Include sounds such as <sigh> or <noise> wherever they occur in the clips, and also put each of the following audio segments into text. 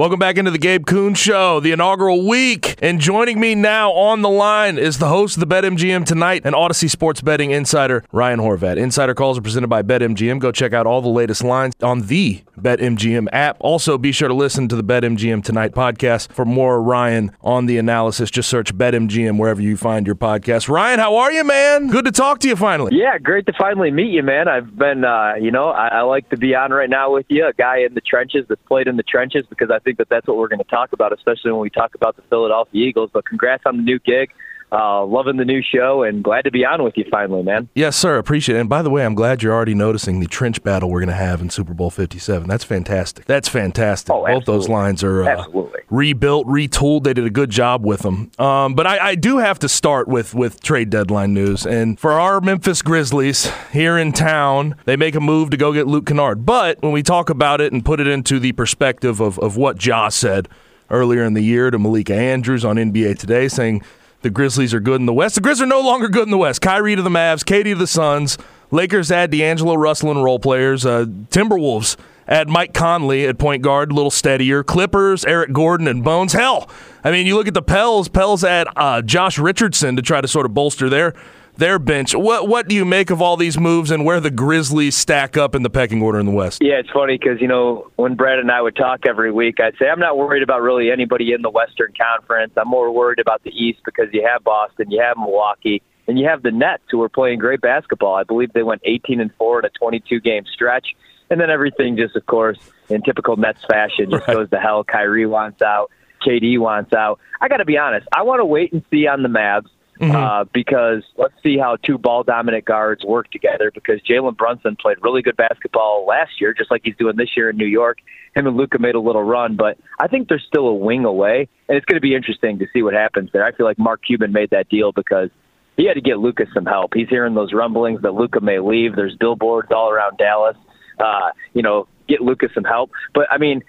Welcome back into the Gabe Kuhn Show, the inaugural week. And joining me now on the line is the host of the BetMGM tonight and Audacy Sports Betting Insider, Ryan Horvat. Insider calls are presented by BetMGM. Go check out all the latest lines on the BetMGM app. Also, be sure to listen to the BetMGM Tonight podcast for more Ryan on the analysis. Just search BetMGM wherever you find your podcast. Ryan, how are you, man? Good to talk to you finally. Yeah, great to finally meet you, man. I've been, uh, you know, I, I like to be on right now with you, a guy in the trenches that's played in the trenches because I think that that's what we're going to talk about, especially when we talk about the Philadelphia Eagles. But congrats on the new gig. Uh, loving the new show and glad to be on with you finally, man. Yes, sir. Appreciate it. And by the way, I'm glad you're already noticing the trench battle we're going to have in Super Bowl 57. That's fantastic. That's fantastic. Oh, Both those lines are uh, rebuilt, retooled. They did a good job with them. Um, but I, I, do have to start with with trade deadline news. And for our Memphis Grizzlies here in town, they make a move to go get Luke Kennard. But when we talk about it and put it into the perspective of, of what Ja said earlier in the year to Malika Andrews on NBA Today, saying – the Grizzlies are good in the West. The Grizzlies are no longer good in the West. Kyrie to the Mavs, Katie to the Suns. Lakers add D'Angelo Russell and role players. Uh, Timberwolves add Mike Conley at point guard, a little steadier. Clippers, Eric Gordon and Bones. Hell, I mean, you look at the Pels. Pels add uh, Josh Richardson to try to sort of bolster their their bench. What what do you make of all these moves and where the Grizzlies stack up in the pecking order in the West? Yeah, it's funny because you know when Brad and I would talk every week, I'd say I'm not worried about really anybody in the Western Conference. I'm more worried about the East because you have Boston, you have Milwaukee, and you have the Nets who are playing great basketball. I believe they went 18 and four in a 22 game stretch, and then everything just, of course, in typical Nets fashion, just right. goes to hell. Kyrie wants out. KD wants out. I got to be honest. I want to wait and see on the Mavs mm-hmm. uh, because let's see how two ball dominant guards work together. Because Jalen Brunson played really good basketball last year, just like he's doing this year in New York. Him and Luka made a little run, but I think they're still a wing away, and it's going to be interesting to see what happens there. I feel like Mark Cuban made that deal because he had to get Luka some help. He's hearing those rumblings that Luka may leave. There's billboards all around Dallas. Uh, you know, get Luka some help. But I mean,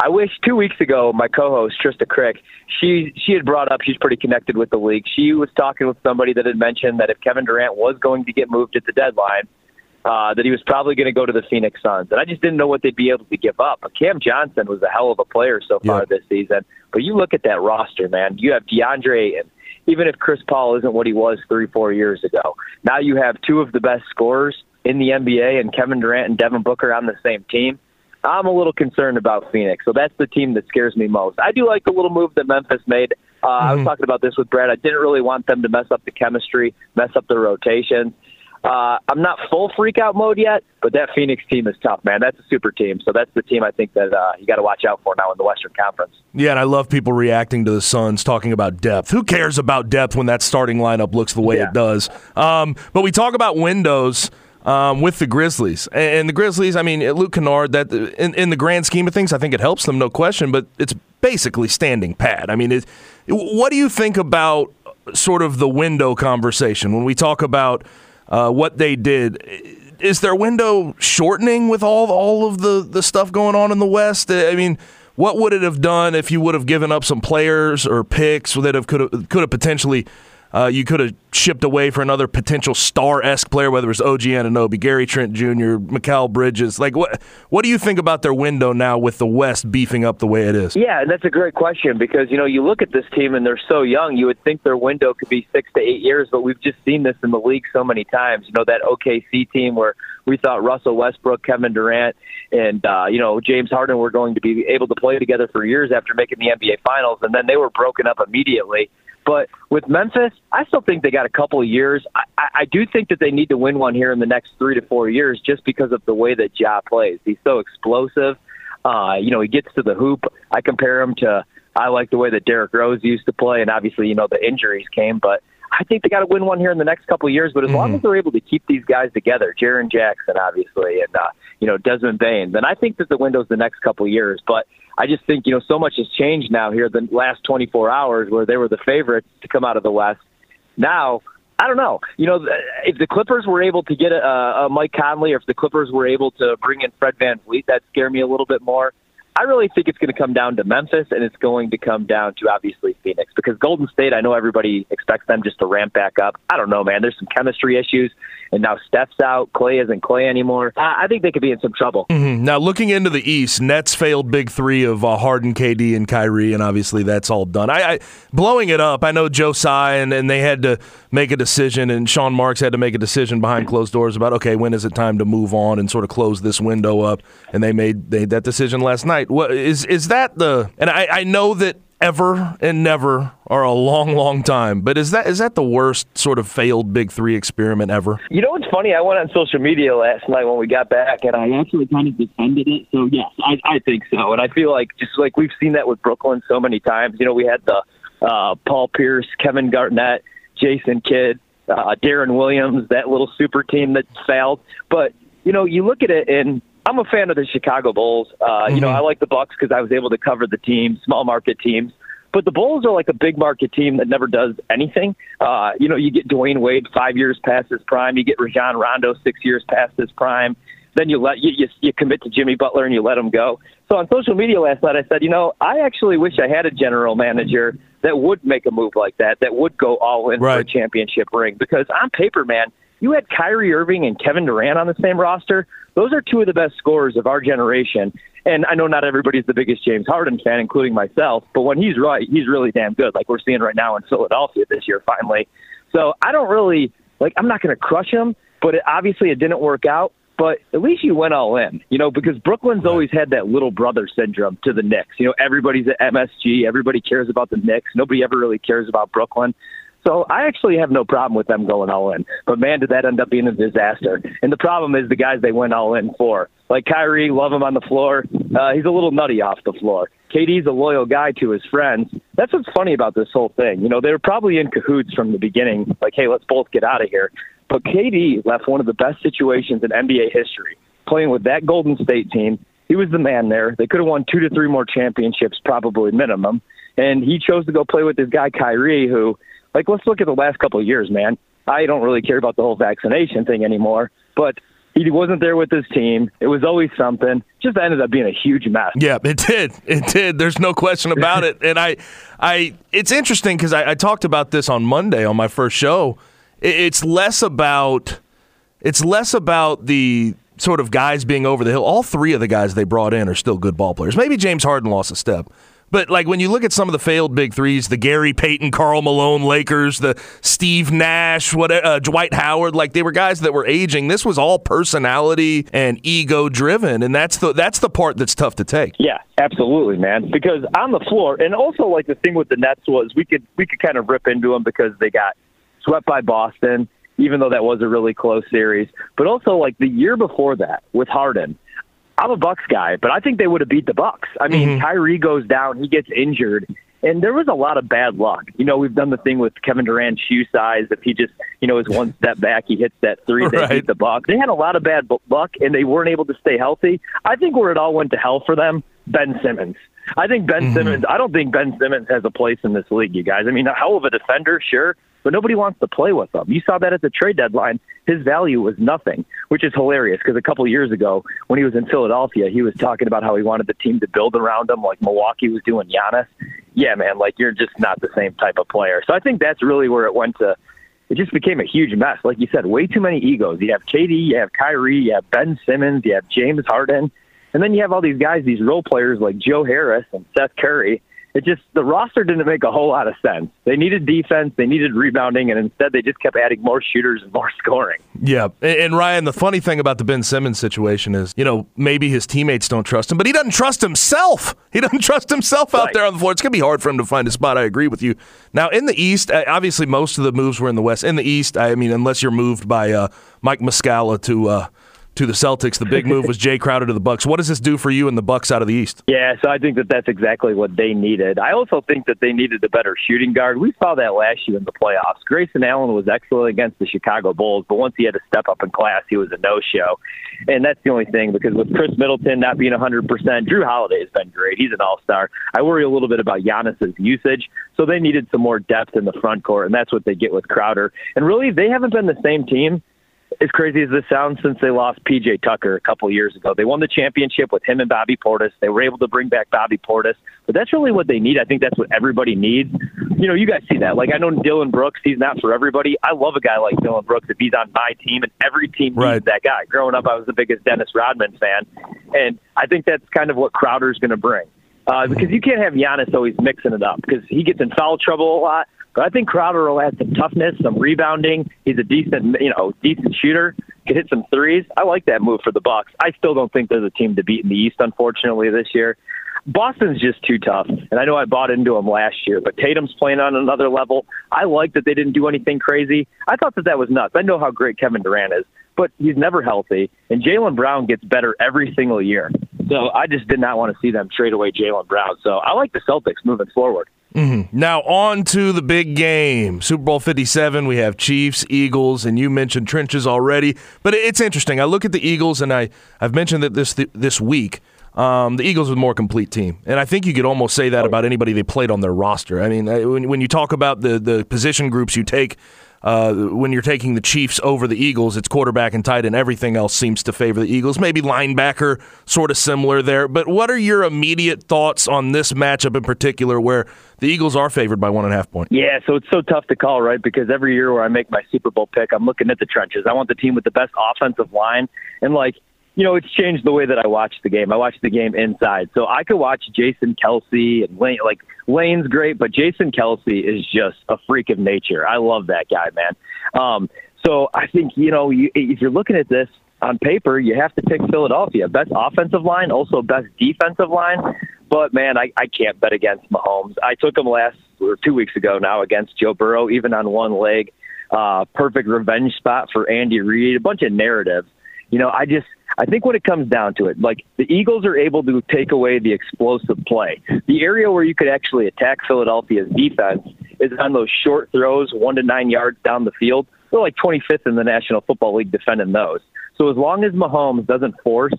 I wish two weeks ago my co-host Trista Crick, she she had brought up she's pretty connected with the league. She was talking with somebody that had mentioned that if Kevin Durant was going to get moved at the deadline, uh, that he was probably going to go to the Phoenix Suns, and I just didn't know what they'd be able to give up. But Cam Johnson was a hell of a player so far yeah. this season. But you look at that roster, man. You have DeAndre, and even if Chris Paul isn't what he was three four years ago, now you have two of the best scorers in the NBA, and Kevin Durant and Devin Booker on the same team. I'm a little concerned about Phoenix. So that's the team that scares me most. I do like the little move that Memphis made. Uh, mm-hmm. I was mm-hmm. talking about this with Brad. I didn't really want them to mess up the chemistry, mess up the rotation. Uh, I'm not full freak out mode yet, but that Phoenix team is tough, man. That's a super team. So that's the team I think that uh, you got to watch out for now in the Western Conference. Yeah, and I love people reacting to the Suns talking about depth. Who cares about depth when that starting lineup looks the way yeah. it does? Um, but we talk about windows um, with the Grizzlies. And the Grizzlies, I mean, Luke Kennard, that in, in, the grand scheme of things, I think it helps them, no question, but it's basically standing pat. I mean, it, what do you think about sort of the window conversation when we talk about uh, what they did? Is their window shortening with all all of the, the stuff going on in the West? I mean, what would it have done if you would have given up some players or picks that have could have, could have potentially – uh, you could have shipped away for another potential star esque player, whether it's OG Anunoby, Gary Trent Jr., Mikal Bridges. Like, what what do you think about their window now with the West beefing up the way it is? Yeah, that's a great question because you know you look at this team and they're so young. You would think their window could be six to eight years, but we've just seen this in the league so many times. You know that OKC team where we thought Russell Westbrook, Kevin Durant, and uh, you know James Harden were going to be able to play together for years after making the NBA Finals, and then they were broken up immediately. But with Memphis, I still think they got a couple of years. I, I do think that they need to win one here in the next three to four years just because of the way that Ja plays. He's so explosive. Uh, you know, he gets to the hoop. I compare him to, I like the way that Derrick Rose used to play, and obviously, you know, the injuries came, but I think they got to win one here in the next couple of years. But as mm-hmm. long as they're able to keep these guys together, Jaren Jackson, obviously, and, uh, you know, Desmond Bane, then I think that the window's the next couple of years. But I just think, you know, so much has changed now here the last 24 hours where they were the favorites to come out of the West. Now, I don't know. You know, if the Clippers were able to get a, a Mike Conley or if the Clippers were able to bring in Fred VanVleet, that scare me a little bit more. I really think it's going to come down to Memphis, and it's going to come down to obviously Phoenix because Golden State. I know everybody expects them just to ramp back up. I don't know, man. There's some chemistry issues, and now Steph's out. Clay isn't Clay anymore. I think they could be in some trouble. Mm-hmm. Now, looking into the East, Nets failed big three of uh, Harden, KD, and Kyrie, and obviously that's all done. I, I blowing it up. I know Joe Tsai and, and they had to make a decision, and Sean Marks had to make a decision behind closed doors about okay, when is it time to move on and sort of close this window up? And they made made that decision last night. What is is that the? And I, I know that ever and never are a long, long time. But is that is that the worst sort of failed Big Three experiment ever? You know what's funny? I went on social media last night when we got back, and I actually kind of defended it. So yes, I, I think so, and I feel like just like we've seen that with Brooklyn so many times. You know, we had the uh, Paul Pierce, Kevin Garnett, Jason Kidd, uh, Deron Williams, that little super team that failed. But you know, you look at it, and I'm a fan of the Chicago Bulls. Uh, mm-hmm. You know, mm-hmm. I like the Bucks because I was able to cover the team, small market teams. But the Bulls are like a big market team that never does anything. Uh, you know, you get Dwyane Wade five years past his prime. You get Rajon Rondo six years past his prime. Then you let you, you you commit to Jimmy Butler and you let him go. So on social media last night, I said, you know, I actually wish I had a general manager that would make a move like that, that would go all in right. for a championship ring. Because on paper, man, you had Kyrie Irving and Kevin Durant on the same roster. Those are two of the best scorers of our generation. And I know not everybody's the biggest James Harden fan, including myself, but when he's right, he's really damn good, like we're seeing right now in Philadelphia this year, finally. So I don't really, like, I'm not going to crush him, but it, obviously it didn't work out but at least you went all in, you know, because Brooklyn's always had that little brother syndrome to the Knicks. You know, everybody's at MSG, everybody cares about the Knicks, nobody ever really cares about Brooklyn. So I actually have no problem with them going all in. But man, did that end up being a disaster. And the problem is the guys they went all in for. Like Kyrie, love him on the floor. Uh, he's a little nutty off the floor. KD's a loyal guy to his friends. That's what's funny about this whole thing. You know, they were probably in cahoots from the beginning, like, hey, let's both get out of here. But KD left one of the best situations in NBA history, playing with that Golden State team. He was the man there. They could have won two to three more championships, probably minimum. And he chose to go play with this guy Kyrie, who, like, let's look at the last couple of years, man. I don't really care about the whole vaccination thing anymore, but he wasn't there with his team. It was always something. Just ended up being a huge mess. Yeah, it did. It did. There's no question about it. And I, I, it's interesting because I, I talked about this on Monday on my first show it's less about it's less about the sort of guys being over the hill. All three of the guys they brought in are still good ball players. Maybe James Harden lost a step. But like when you look at some of the failed big threes, the Gary Payton, Karl Malone Lakers, the Steve Nash, what uh, Dwight Howard, like they were guys that were aging. This was all personality and ego driven, and that's the that's the part that's tough to take. Yeah, absolutely, man. Because on the floor, and also like the thing with the Nets was we could we could kind of rip into them because they got swept by Boston, even though that was a really close series. But also, like the year before that with Harden, I'm a Bucks guy, but I think they would have beat the Bucks. I mean, mm-hmm. Kyrie goes down, he gets injured, and there was a lot of bad luck. You know, we've done the thing with Kevin Durant's shoe size. If he just, you know, is one <laughs> step back, he hits that three, they right. beat the Bucks. They had a lot of bad luck, and they weren't able to stay healthy. I think where it all went to hell for them, Ben Simmons. I think Ben mm-hmm. Simmons. I don't think Ben Simmons has a place in this league, you guys. I mean, a hell of a defender, sure, but nobody wants to play with him. You saw that at the trade deadline. His value was nothing, which is hilarious because a couple years ago, when he was in Philadelphia, he was talking about how he wanted the team to build around him, like Milwaukee was doing Giannis. yeah, man, like you're just not the same type of player. So I think that's really where it went to. It just became a huge mess. Like you said, way too many egos. You have KD, you have Kyrie, you have Ben Simmons, you have James Harden, and then you have all these guys, these role players like Joe Harris and Seth Curry it just the roster didn't make a whole lot of sense. They needed defense, they needed rebounding, and instead they just kept adding more shooters and more <laughs> scoring. Yeah, and Ryan, the funny thing about the Ben Simmons situation is, you know, maybe his teammates don't trust him, but he doesn't trust himself. <laughs> He doesn't trust himself out right. there on the floor. It's gonna be hard for him to find a spot. I agree with you. Now in the East, obviously most of the moves were in the West. In the East, I mean, unless you're moved by uh, Mike Muscala to. Uh, to the Celtics. The big move was Jae Crowder to the Bucks. What does this do for you and the Bucks out of the East? Yeah, so I think that that's exactly what they needed. I also think that they needed a better shooting guard. We saw that last year in the playoffs. Grayson Allen was excellent against the Chicago Bulls, but once he had to step up in class, he was a no-show. And that's the only thing because with Khris Middleton not being 100%, Jrue Holiday has been great. He's an all-star. I worry a little bit about Giannis's usage, so they needed some more depth in the front court, and that's what they get with Crowder. And really, they haven't been the same team as crazy as this sounds, since they lost PJ Tucker a couple years ago, they won the championship with him and Bobby Portis. They were able to bring back Bobby Portis, but that's really what they need. I think that's what everybody needs. You know, you guys see that. Like I know Dillon Brooks, he's not for everybody. I love a guy like Dillon Brooks if he's on my team, and every team right. needs that guy. Growing up, I was the biggest Dennis Rodman fan, and I think that's kind of what Crowder's going to bring. Uh, because you can't have Giannis always mixing it up because he gets in foul trouble a lot. But I think Crowder will add some toughness, some rebounding. He's a decent, you know, decent shooter. Could hit some threes. I like that move for the Bucks. I still don't think there's a team to beat in the East, unfortunately, this year. Boston's just too tough, and I know I bought into them last year. But Tatum's playing on another level. I like that they didn't do anything crazy. I thought that that was nuts. I know how great Kevin Durant is, but he's never healthy, and Jaylen Brown gets better every single year. So I just did not want to see them trade away Jaylen Brown. So I like the Celtics moving forward. Mm-hmm. Now, on to the big game. Super Bowl 57, we have Chiefs, Eagles, and you mentioned trenches already. But it's interesting. I look at the Eagles, and I, I've mentioned that this, this week. Um, the Eagles are a more complete team. And I think you could almost say that about anybody they played on their roster. I mean, when, when you talk about the, the position groups you take, uh, when you're taking the Chiefs over the Eagles, it's quarterback and tight end. Everything else seems to favor the Eagles. Maybe linebacker, sort of similar there. But what are your immediate thoughts on this matchup in particular, where the Eagles are favored by one and a half points? Yeah, so it's so tough to call, right? Because every year where I make my Super Bowl pick, I'm looking at the trenches. I want the team with the best offensive line, and like you know, it's changed the way that I watch the game. I watch the game inside. So I could watch Jason Kelce and Lane. Like, Lane's great, but Jason Kelce is just a freak of nature. I love that guy, man. Um, so I think, you know, you, if you're looking at this on paper, you have to pick Philadelphia. Best offensive line, also best defensive line. But, man, I, I can't bet against Mahomes. I took him last, or two weeks ago now, against Joe Burrow, even on one leg. Uh, perfect revenge spot for Andy Reid, a bunch of narratives. You know, I just – I think when it comes down to it, like the Eagles are able to take away the explosive play. The area where you could actually attack Philadelphia's defense is on those short throws, one to nine yards down the field. They're like 25th in the National Football League defending those. So as long as Mahomes doesn't force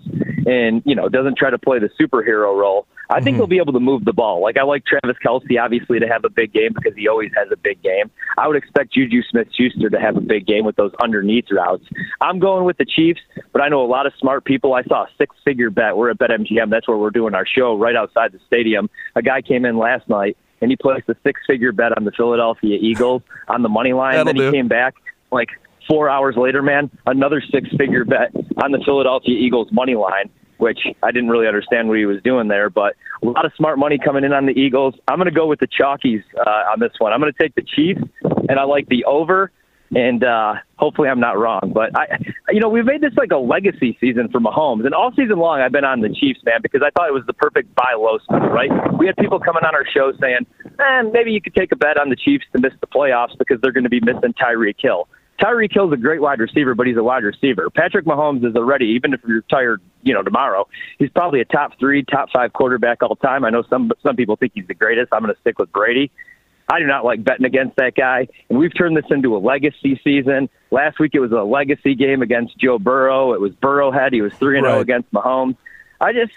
and you know doesn't try to play the superhero role, I think mm-hmm. he'll be able to move the ball. Like I like Travis Kelce obviously to have a big game because he always has a big game. I would expect Juju Smith-Schuster to have a big game with those underneath routes. I'm going with the Chiefs, but I know a lot of smart people. I saw a six-figure bet. We're at BetMGM. That's where we're doing our show right outside the stadium. A guy came in last night and he placed a six-figure bet on the Philadelphia Eagles on the money line. That'll then he do. came back like four hours later, man, another six-figure bet on the Philadelphia Eagles money line which I didn't really understand what he was doing there. But a lot of smart money coming in on the Eagles. I'm going to go with the Chalkies uh, on this one. I'm going to take the Chiefs, and I like the over. And uh, hopefully, I'm not wrong. But I, you know, we've made this like a legacy season for Mahomes, and all season long I've been on the Chiefs, man, because I thought it was the perfect buy low spot. Right? We had people coming on our show saying, "Man, eh, maybe you could take a bet on the Chiefs to miss the playoffs because they're going to be missing Tyreek Hill." Tyreek Hill's a great wide receiver, but he's a wide receiver. Patrick Mahomes is already, even if you're tired, you know, tomorrow, he's probably a top three, top five quarterback all time. I know some some people think he's the greatest. I'm going to stick with Brady. I do not like betting against that guy, and we've turned this into a legacy season. Last week it was a legacy game against Joe Burrow. It was Burrowhead. He was three and zero oh against Mahomes. I just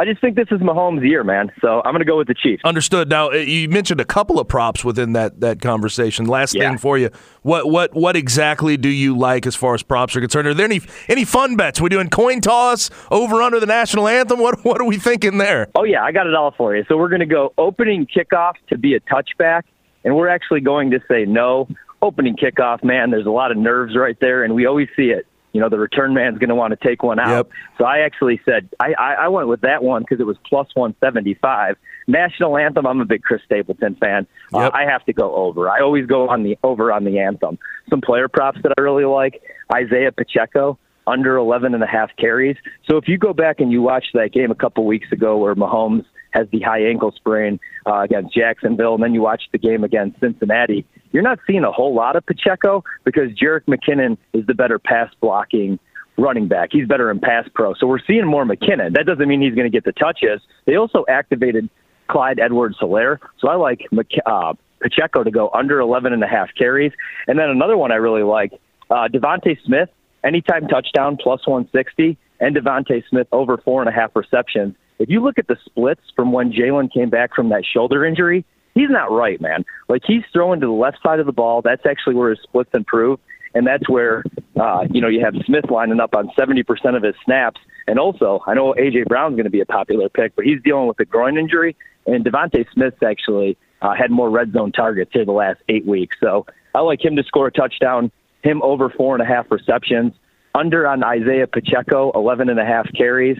I just think this is Mahomes' year, man. So I'm going to go with the Chiefs. Understood. Now uh, you mentioned a couple of props within that that conversation. Last yeah. thing for you, what what what exactly do you like as far as props are concerned? Are there any any fun bets? We doing coin toss over under the national anthem? What what are we thinking there? Oh yeah, I got it all for you. So we're going to go opening kickoff to be a touchback, and we're actually going to say no opening kickoff. Man, there's a lot of nerves right there, and we always see it you know, the return man's going to want to take one out. Yep. So I actually said I, I, I went with that one because it was plus 175. National anthem. I'm a big Chris Stapleton fan. Uh, yep. Uh, I have to go over. I always go on the over on the anthem. Some player props that I really like: Isaiah Pacheco under 11 and a half carries. So if you go back and you watch that game a couple weeks ago where Mahomes has the high ankle sprain uh, against Jacksonville, and then you watch the game against Cincinnati, you're not seeing a whole lot of Pacheco because Jerick McKinnon is the better pass blocking running back. He's better in pass pro. So we're seeing more McKinnon. That doesn't mean he's going to get the touches. They also activated Clyde Edwards Helaire. So I like uh, Pacheco to go under 11 and a half carries. And then another one I really like, uh, DeVonta Smith, anytime touchdown plus 160, and DeVonta Smith over four and a half receptions. If you look at the splits from when Jalen came back from that shoulder injury, he's not right, man. Like he's throwing to the left side of the ball. That's actually where his splits improve, and that's where uh, you know you have Smith lining up on seventy percent of his snaps. And also, I know AJ Brown's going to be a popular pick, but he's dealing with a groin injury, and DeVonta Smith's actually uh, had more red zone targets here the last eight weeks. So I like him to score a touchdown. Him over four and a half receptions under on Isaiah Pacheco, 11 and a half carries.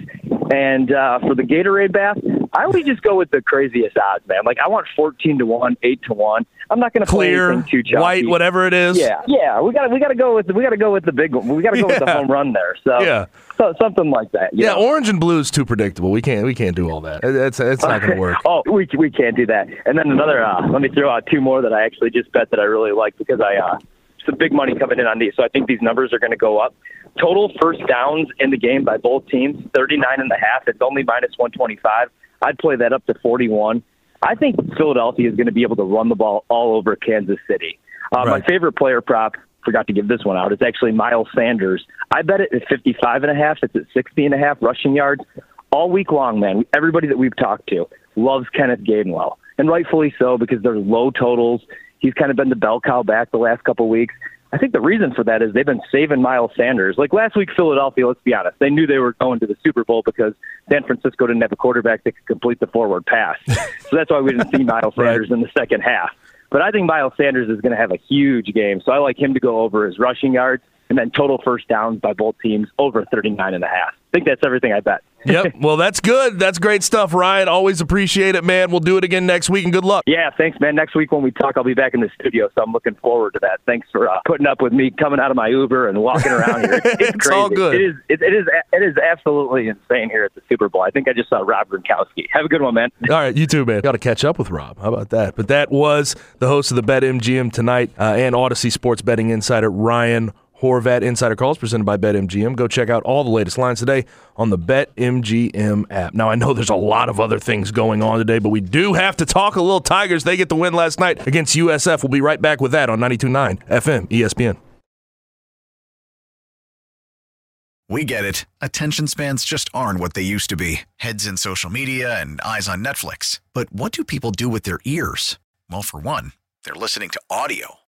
And uh, for the Gatorade bath, I always just go with the craziest odds, man. Like I want 14 to 1, 8 to 1. I'm not going to play anything too white, whatever it is. Yeah. Yeah, we got to we got to go with we got to go with the big one. We got to go yeah. with the home run there. So Yeah. So, something like that. Yeah, know? orange and blue is too predictable. We can't we can't do all that. It's it's not going <laughs> to work. oh, we we can't do that. And then another uh, let me throw out two more that I actually just bet that I really like because I uh some big money coming in on these. So I think these numbers are going to go up. Total first downs in the game by both teams, 39 and a half. It's only minus 125. I'd play that up to 41. I think Philadelphia is going to be able to run the ball all over Kansas City. Uh, right. My favorite player prop, forgot to give this one out, is actually Miles Sanders. I bet it at 55 and a half. It's at 60 and a half rushing yards all week long, man. Everybody that we've talked to loves Kenneth Gainwell, and rightfully so because there's low totals. He's kind of been the bell cow back the last couple of weeks. I think the reason for that is they've been saving Miles Sanders. Like last week, Philadelphia, let's be honest, they knew they were going to the Super Bowl because San Francisco didn't have a quarterback that could complete the forward pass. <laughs> so that's why we didn't see Miles Sanders in the second half. But I think Miles Sanders is going to have a huge game. So I like him to go over his rushing yards and then total first downs by both teams over 39 and a half. I think that's everything I bet. Yep. <laughs> Well, that's good. That's great stuff, Ryan. Always appreciate it, man. We'll do it again next week, and good luck. Yeah, thanks, man. Next week when we talk, I'll be back in the studio, so I'm looking forward to that. Thanks for uh, putting up with me coming out of my Uber and walking around here. It's, <laughs> it's, it's all good. It is. It, it is. It is absolutely insane here at the Super Bowl. I think I just saw Rob Gronkowski. Have a good one, man. All right, you too, man. Got to catch up with Rob. How about that? But that was the host of the Bet MGM tonight uh, and Audacy Sports Betting Insider Ryan Horvat Insider Calls presented by BetMGM. Go check out all the latest lines today on the BetMGM app. Now, I know there's a lot of other things going on today, but we do have to talk a little Tigers. They get the win last night against USF. We'll be right back with that on 92.9 FM ESPN. We get it. Attention spans just aren't what they used to be heads in social media and eyes on Netflix. But what do people do with their ears? Well, for one, they're listening to audio.